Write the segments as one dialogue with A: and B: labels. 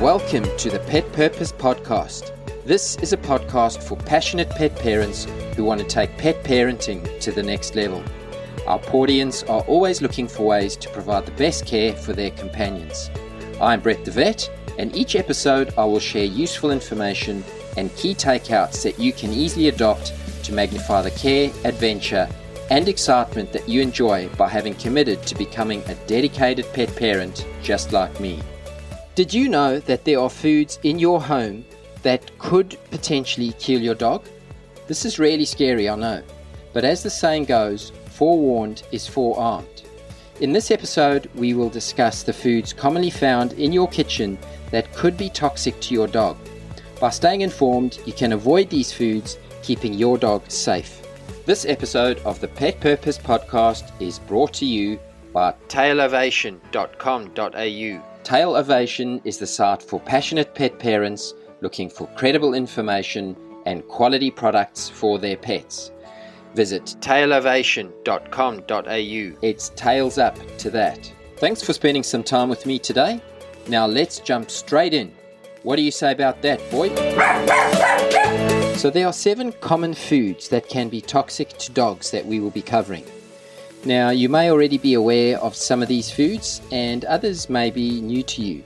A: Welcome to the Pet Purpose Podcast. This is a podcast for passionate pet parents who want to take pet parenting to the next level. Our audience are always looking for ways to provide the best care for their companions. I'm Brett the Vet, and each episode I will share useful information and key takeouts that you can easily adopt to magnify the care, adventure, and excitement that you enjoy by having committed to becoming a dedicated pet parent just like me. Did you know that there are foods in your home that could potentially kill your dog? This is really scary, I know. But as the saying goes, forewarned is forearmed. In this episode, we will discuss the foods commonly found in your kitchen that could be toxic to your dog. By staying informed, you can avoid these foods, keeping your dog safe. This episode of the Pet Purpose Podcast is brought to you by tailovation.com.au Tailovation is the site for passionate pet parents looking for credible information and quality products for their pets. Visit tailovation.com.au. It's tails up to that. Thanks for spending some time with me today. Now let's jump straight in. What do you say about that, boy? So, there are seven common foods that can be toxic to dogs that we will be covering. Now, you may already be aware of some of these foods, and others may be new to you.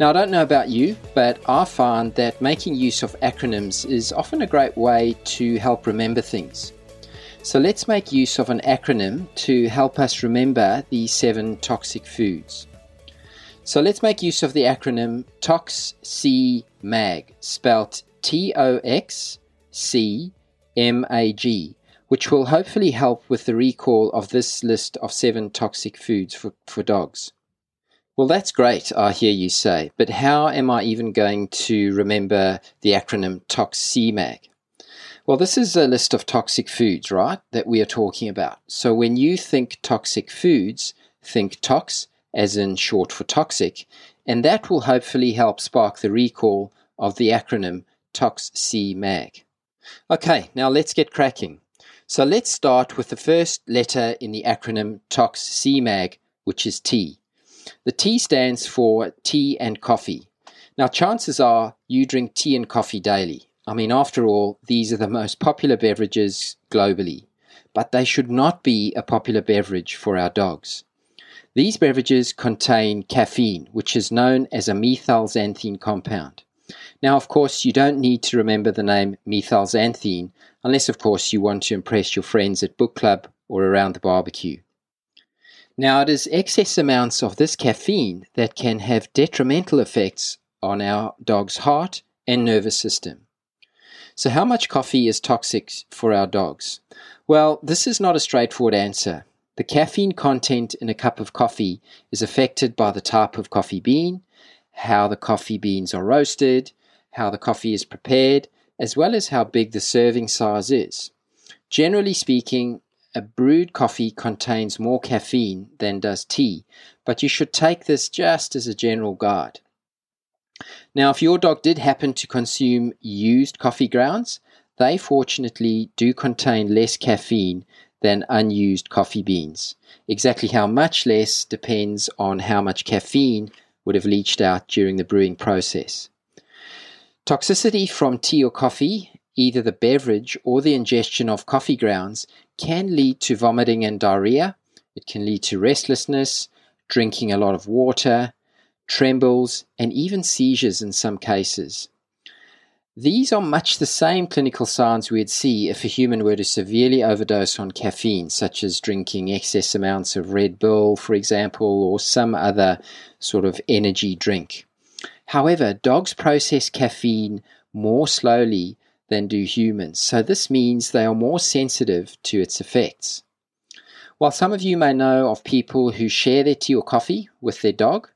A: Now, I don't know about you, but I find that making use of acronyms is often a great way to help remember things. So, let's make use of an acronym to help us remember the seven toxic foods. So, let's make use of the acronym TOXCMAG, spelt T O X C M A G which will hopefully help with the recall of this list of seven toxic foods for, for dogs. Well, that's great, I hear you say, but how am I even going to remember the acronym TOXCMAG? Well, this is a list of toxic foods, right, that we are talking about. So when you think toxic foods, think TOX, as in short for toxic, and that will hopefully help spark the recall of the acronym TOXCMAG. Okay, now let's get cracking. So let's start with the first letter in the acronym TOXCMAG, which is T. The T stands for tea and coffee. Now, chances are you drink tea and coffee daily. I mean, after all, these are the most popular beverages globally, but they should not be a popular beverage for our dogs. These beverages contain caffeine, which is known as a methylxanthine compound. Now, of course, you don't need to remember the name methylxanthine unless, of course, you want to impress your friends at book club or around the barbecue. Now, it is excess amounts of this caffeine that can have detrimental effects on our dog's heart and nervous system. So, how much coffee is toxic for our dogs? Well, this is not a straightforward answer. The caffeine content in a cup of coffee is affected by the type of coffee bean, how the coffee beans are roasted, how the coffee is prepared, as well as how big the serving size is. Generally speaking, a brewed coffee contains more caffeine than does tea, but you should take this just as a general guide. Now, if your dog did happen to consume used coffee grounds, they fortunately do contain less caffeine than unused coffee beans. Exactly how much less depends on how much caffeine would have leached out during the brewing process. Toxicity from tea or coffee, either the beverage or the ingestion of coffee grounds, can lead to vomiting and diarrhea. It can lead to restlessness, drinking a lot of water, trembles, and even seizures in some cases. These are much the same clinical signs we'd see if a human were to severely overdose on caffeine, such as drinking excess amounts of Red Bull, for example, or some other sort of energy drink. However, dogs process caffeine more slowly than do humans, so this means they are more sensitive to its effects. While some of you may know of people who share their tea or coffee with their dog,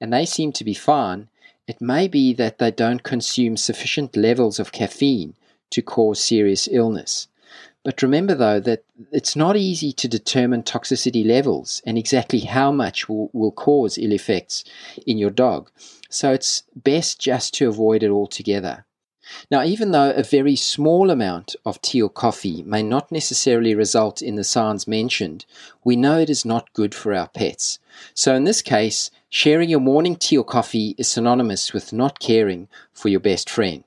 A: and they seem to be fine, it may be that they don't consume sufficient levels of caffeine to cause serious illness. But remember, though, that it's not easy to determine toxicity levels and exactly how much will, will cause ill effects in your dog. So it's best just to avoid it altogether. Now, even though a very small amount of tea or coffee may not necessarily result in the signs mentioned, we know it is not good for our pets. So, in this case, sharing your morning tea or coffee is synonymous with not caring for your best friend.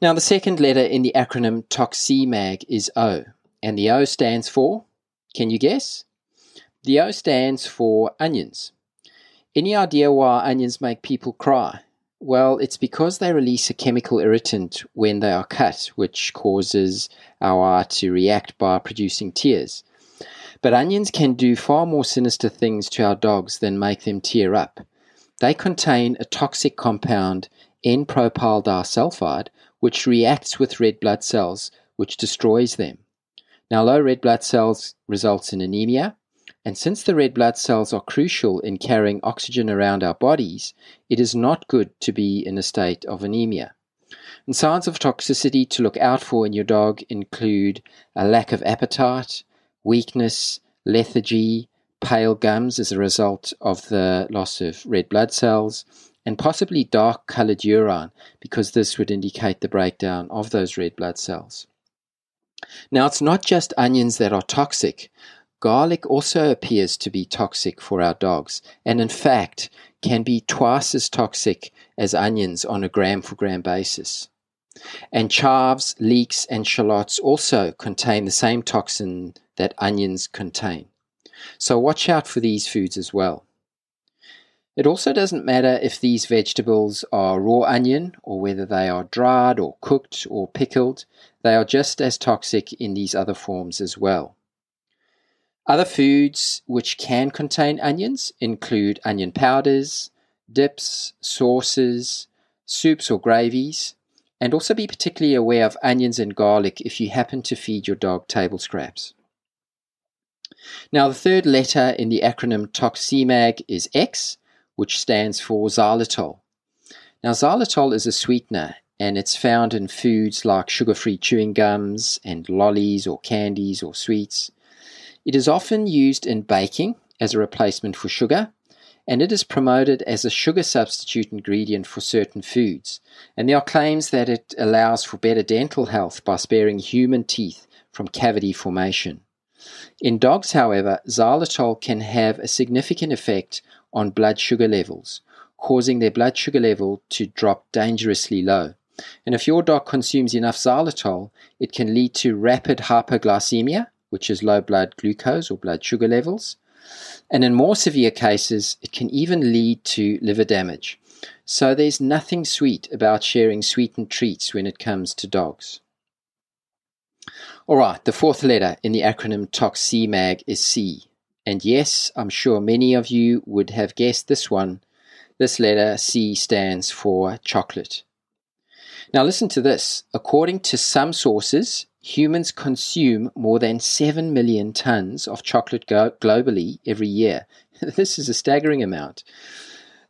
A: Now, the second letter in the acronym TOXCMAG is O, and the O stands for, can you guess? The O stands for onions. Any idea why onions make people cry? Well, it's because they release a chemical irritant when they are cut, which causes our eye to react by producing tears. But onions can do far more sinister things to our dogs than make them tear up. They contain a toxic compound, N propyl disulfide, which reacts with red blood cells, which destroys them. Now, low red blood cells results in anemia, and since the red blood cells are crucial in carrying oxygen around our bodies, it is not good to be in a state of anemia. And signs of toxicity to look out for in your dog include a lack of appetite, weakness, lethargy, pale gums as a result of the loss of red blood cells, and possibly dark colored urine because this would indicate the breakdown of those red blood cells. Now, it's not just onions that are toxic. Garlic also appears to be toxic for our dogs, and in fact, can be twice as toxic as onions on a gram for gram basis. And chives, leeks, and shallots also contain the same toxin that onions contain. So watch out for these foods as well. It also doesn't matter if these vegetables are raw onion or whether they are dried or cooked or pickled, they are just as toxic in these other forms as well. Other foods which can contain onions include onion powders, dips, sauces, soups or gravies, and also be particularly aware of onions and garlic if you happen to feed your dog table scraps. Now, the third letter in the acronym TOXCMAG is X, which stands for xylitol. Now, xylitol is a sweetener and it's found in foods like sugar free chewing gums and lollies or candies or sweets. It is often used in baking as a replacement for sugar, and it is promoted as a sugar substitute ingredient for certain foods. And there are claims that it allows for better dental health by sparing human teeth from cavity formation. In dogs, however, xylitol can have a significant effect on blood sugar levels, causing their blood sugar level to drop dangerously low. And if your dog consumes enough xylitol, it can lead to rapid hypoglycemia, which is low blood glucose or blood sugar levels. And in more severe cases, it can even lead to liver damage. So there's nothing sweet about sharing sweetened treats when it comes to dogs. All right, the fourth letter in the acronym TOXCMAG is C. And yes, I'm sure many of you would have guessed this one. This letter C stands for chocolate. Now, listen to this. According to some sources, humans consume more than 7 million tons of chocolate go- globally every year. this is a staggering amount.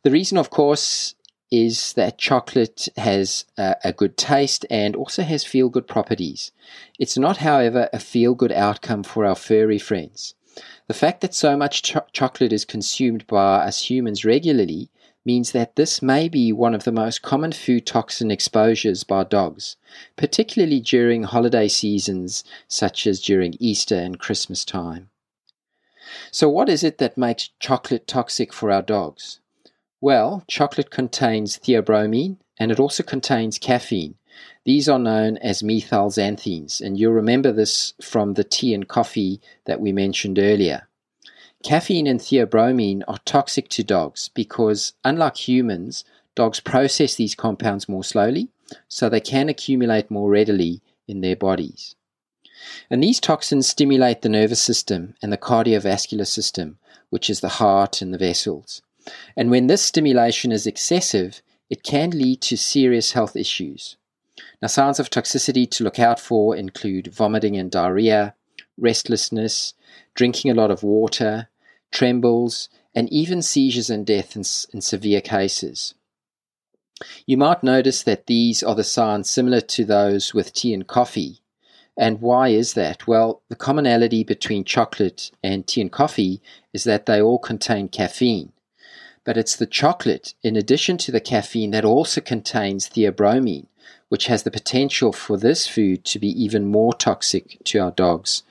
A: The reason, of course, is that chocolate has a good taste and also has feel good properties. It's not, however, a feel good outcome for our furry friends. The fact that so much cho- chocolate is consumed by us humans regularly means that this may be one of the most common food toxin exposures by dogs, particularly during holiday seasons such as during Easter and Christmas time. So, what is it that makes chocolate toxic for our dogs? Well, chocolate contains theobromine and it also contains caffeine. These are known as methylxanthines, and you'll remember this from the tea and coffee that we mentioned earlier. Caffeine and theobromine are toxic to dogs because, unlike humans, dogs process these compounds more slowly, so they can accumulate more readily in their bodies. And these toxins stimulate the nervous system and the cardiovascular system, which is the heart and the vessels. And when this stimulation is excessive, it can lead to serious health issues. Now, signs of toxicity to look out for include vomiting and diarrhea, restlessness, drinking a lot of water, trembles, and even seizures and death in, in severe cases. You might notice that these are the signs similar to those with tea and coffee. And why is that? Well, the commonality between chocolate and tea and coffee is that they all contain caffeine. but it's the chocolate, in addition to the caffeine, that also contains theobromine, which has the potential for this food to be even more toxic to our dogs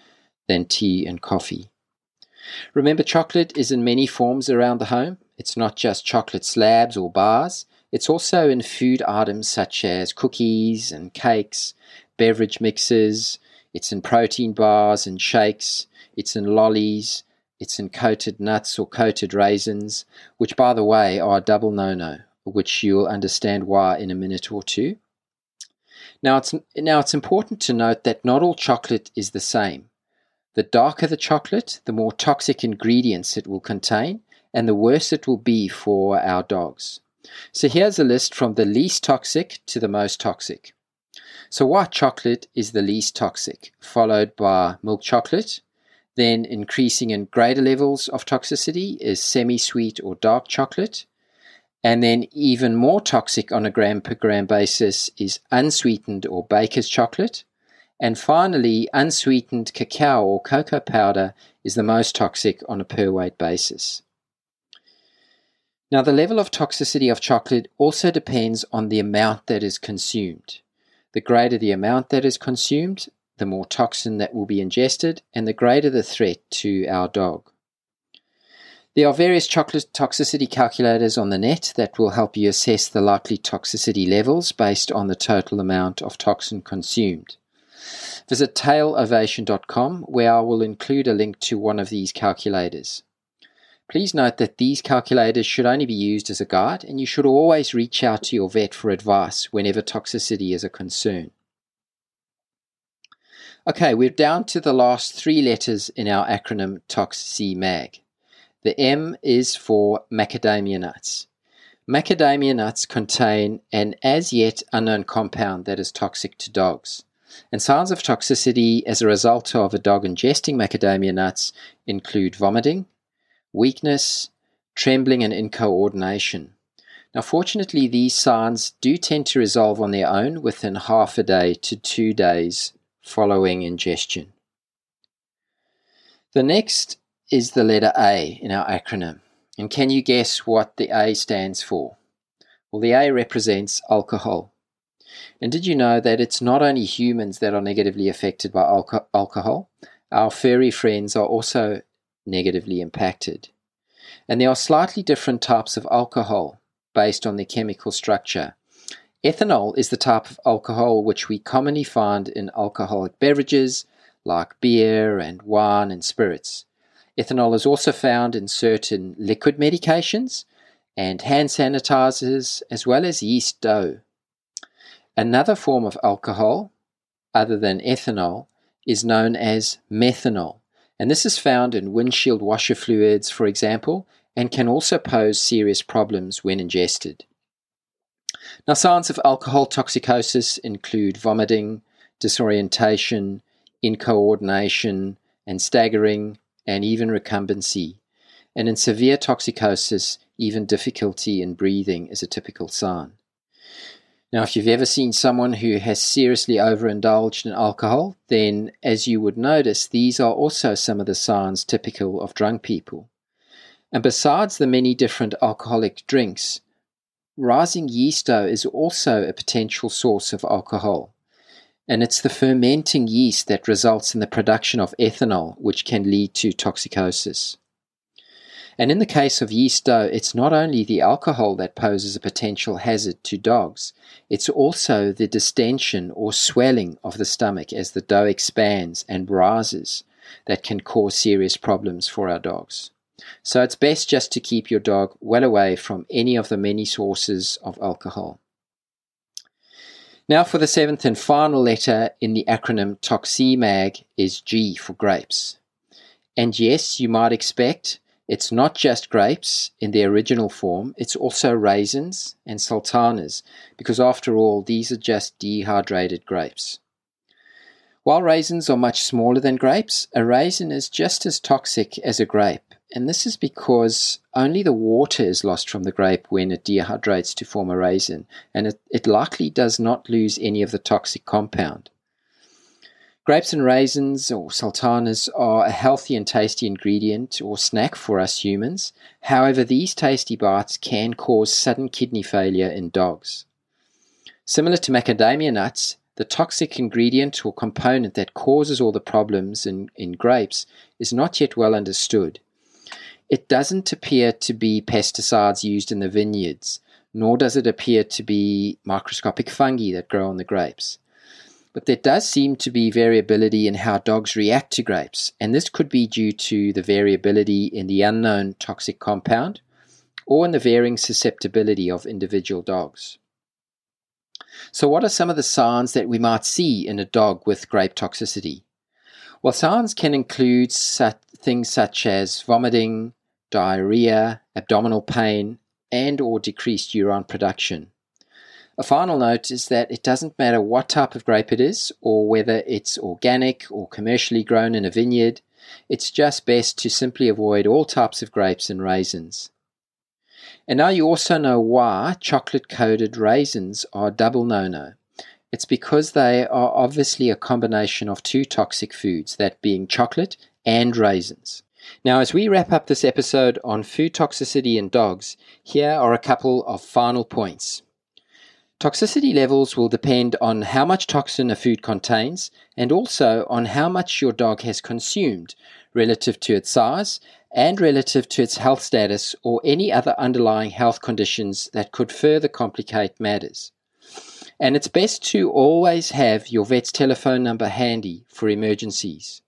A: than tea and coffee. Remember, chocolate is in many forms around the home. It's not just chocolate slabs or bars, it's also in food items such as cookies and cakes, beverage mixes, it's in protein bars and shakes, it's in lollies, it's in coated nuts or coated raisins, which, by the way, are a double no no, which you'll understand why in a minute or two. Now it's, now, it's important to note that not all chocolate is the same. The darker the chocolate, the more toxic ingredients it will contain, and the worse it will be for our dogs. So here's a list from the least toxic to the most toxic. So white chocolate is the least toxic, followed by milk chocolate. Then increasing in greater levels of toxicity is semi-sweet or dark chocolate. And then even more toxic on a gram per gram basis is unsweetened or baker's chocolate. And finally, unsweetened cacao or cocoa powder is the most toxic on a per weight basis. Now, the level of toxicity of chocolate also depends on the amount that is consumed. The greater the amount that is consumed, the more toxin that will be ingested, and the greater the threat to our dog. There are various chocolate toxicity calculators on the net that will help you assess the likely toxicity levels based on the total amount of toxin consumed. Visit tailovation.com where I will include a link to one of these calculators. Please note that these calculators should only be used as a guide and you should always reach out to your vet for advice whenever toxicity is a concern. Okay, we're down to the last three letters in our acronym TOXC-MAG. The M is for macadamia nuts. Macadamia nuts contain an as yet unknown compound that is toxic to dogs. And signs of toxicity as a result of a dog ingesting macadamia nuts include vomiting, weakness, trembling, and incoordination. Now, fortunately, these signs do tend to resolve on their own within half a day to two days following ingestion. The next is the letter A in our acronym. And can you guess what the A stands for? Well, the A represents alcohol. And did you know that it's not only humans that are negatively affected by alco- alcohol? Our furry friends are also negatively impacted. And there are slightly different types of alcohol based on their chemical structure. Ethanol is the type of alcohol which we commonly find in alcoholic beverages like beer and wine and spirits. Ethanol is also found in certain liquid medications and hand sanitizers, as well as yeast dough. Another form of alcohol, other than ethanol, is known as methanol, and this is found in windshield washer fluids, for example, and can also pose serious problems when ingested. Now, signs of alcohol toxicosis include vomiting, disorientation, incoordination, and staggering, and even recumbency. And in severe toxicosis, even difficulty in breathing is a typical sign. Now, if you've ever seen someone who has seriously overindulged in alcohol, then as you would notice, these are also some of the signs typical of drunk people. And besides the many different alcoholic drinks, rising yeast dough is also a potential source of alcohol. And it's the fermenting yeast that results in the production of ethanol, which can lead to toxicosis. And in the case of yeast dough, it's not only the alcohol that poses a potential hazard to dogs, it's also the distension or swelling of the stomach as the dough expands and rises that can cause serious problems for our dogs. So it's best just to keep your dog well away from any of the many sources of alcohol. Now for the seventh and final letter in the acronym TOXC-MAG is G for grapes. And yes, you might expect it's not just grapes in their original form, it's also raisins and sultanas, because after all, these are just dehydrated grapes. While raisins are much smaller than grapes, a raisin is just as toxic as a grape, and this is because only the water is lost from the grape when it dehydrates to form a raisin, and it, it likely does not lose any of the toxic compound. Grapes and raisins or sultanas are a healthy and tasty ingredient or snack for us humans. However, these tasty bites can cause sudden kidney failure in dogs. Similar to macadamia nuts, the toxic ingredient or component that causes all the problems in, in grapes is not yet well understood. It doesn't appear to be pesticides used in the vineyards, nor does it appear to be microscopic fungi that grow on the grapes. But there does seem to be variability in how dogs react to grapes, and this could be due to the variability in the unknown toxic compound or in the varying susceptibility of individual dogs. So, what are some of the signs that we might see in a dog with grape toxicity? Well, signs can include such things such as vomiting, diarrhea, abdominal pain, and or decreased urine production. A final note is that it doesn't matter what type of grape it is or whether it's organic or commercially grown in a vineyard, it's just best to simply avoid all types of grapes and raisins. And now you also know why chocolate coated raisins are double no no. It's because they are obviously a combination of two toxic foods, that being chocolate and raisins. Now, as we wrap up this episode on food toxicity in dogs, here are a couple of final points. Toxicity levels will depend on how much toxin a food contains and also on how much your dog has consumed relative to its size and relative to its health status or any other underlying health conditions that could further complicate matters. And it's best to always have your vet's telephone number handy for emergencies.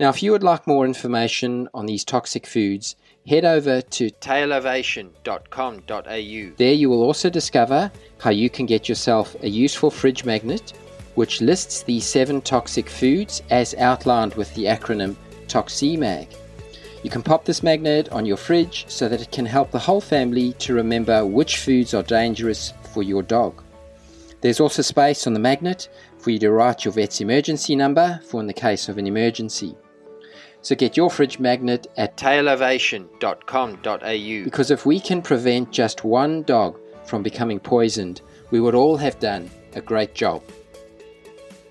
A: Now, if you would like more information on these toxic foods, head over to tailovation.com.au. There you will also discover how you can get yourself a useful fridge magnet which lists the seven toxic foods as outlined with the acronym TOXCMAG. You can pop this magnet on your fridge so that it can help the whole family to remember which foods are dangerous for your dog. There's also space on the magnet for you to write your vet's emergency number for in the case of an emergency. So get your fridge magnet at tailovation.com.au because if we can prevent just one dog from becoming poisoned, we would all have done a great job.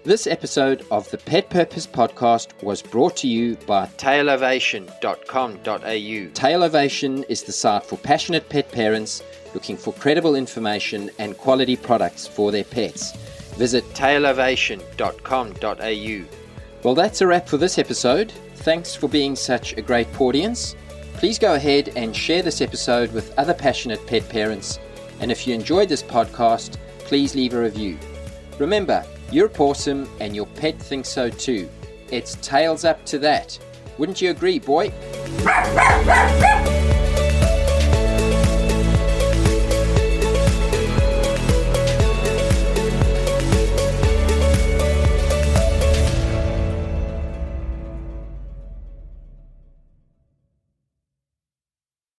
A: This episode of the Pet Purpose Podcast was brought to you by tailovation.com.au. Tailovation is the site for passionate pet parents looking for credible information and quality products for their pets. Visit tailovation.com.au. Well, that's a wrap for this episode. Thanks for being such a great audience. Please go ahead and share this episode with other passionate pet parents. And if you enjoyed this podcast, please leave a review. Remember, you're awesome and your pet thinks so too. It's tails up to that. Wouldn't you agree, boy?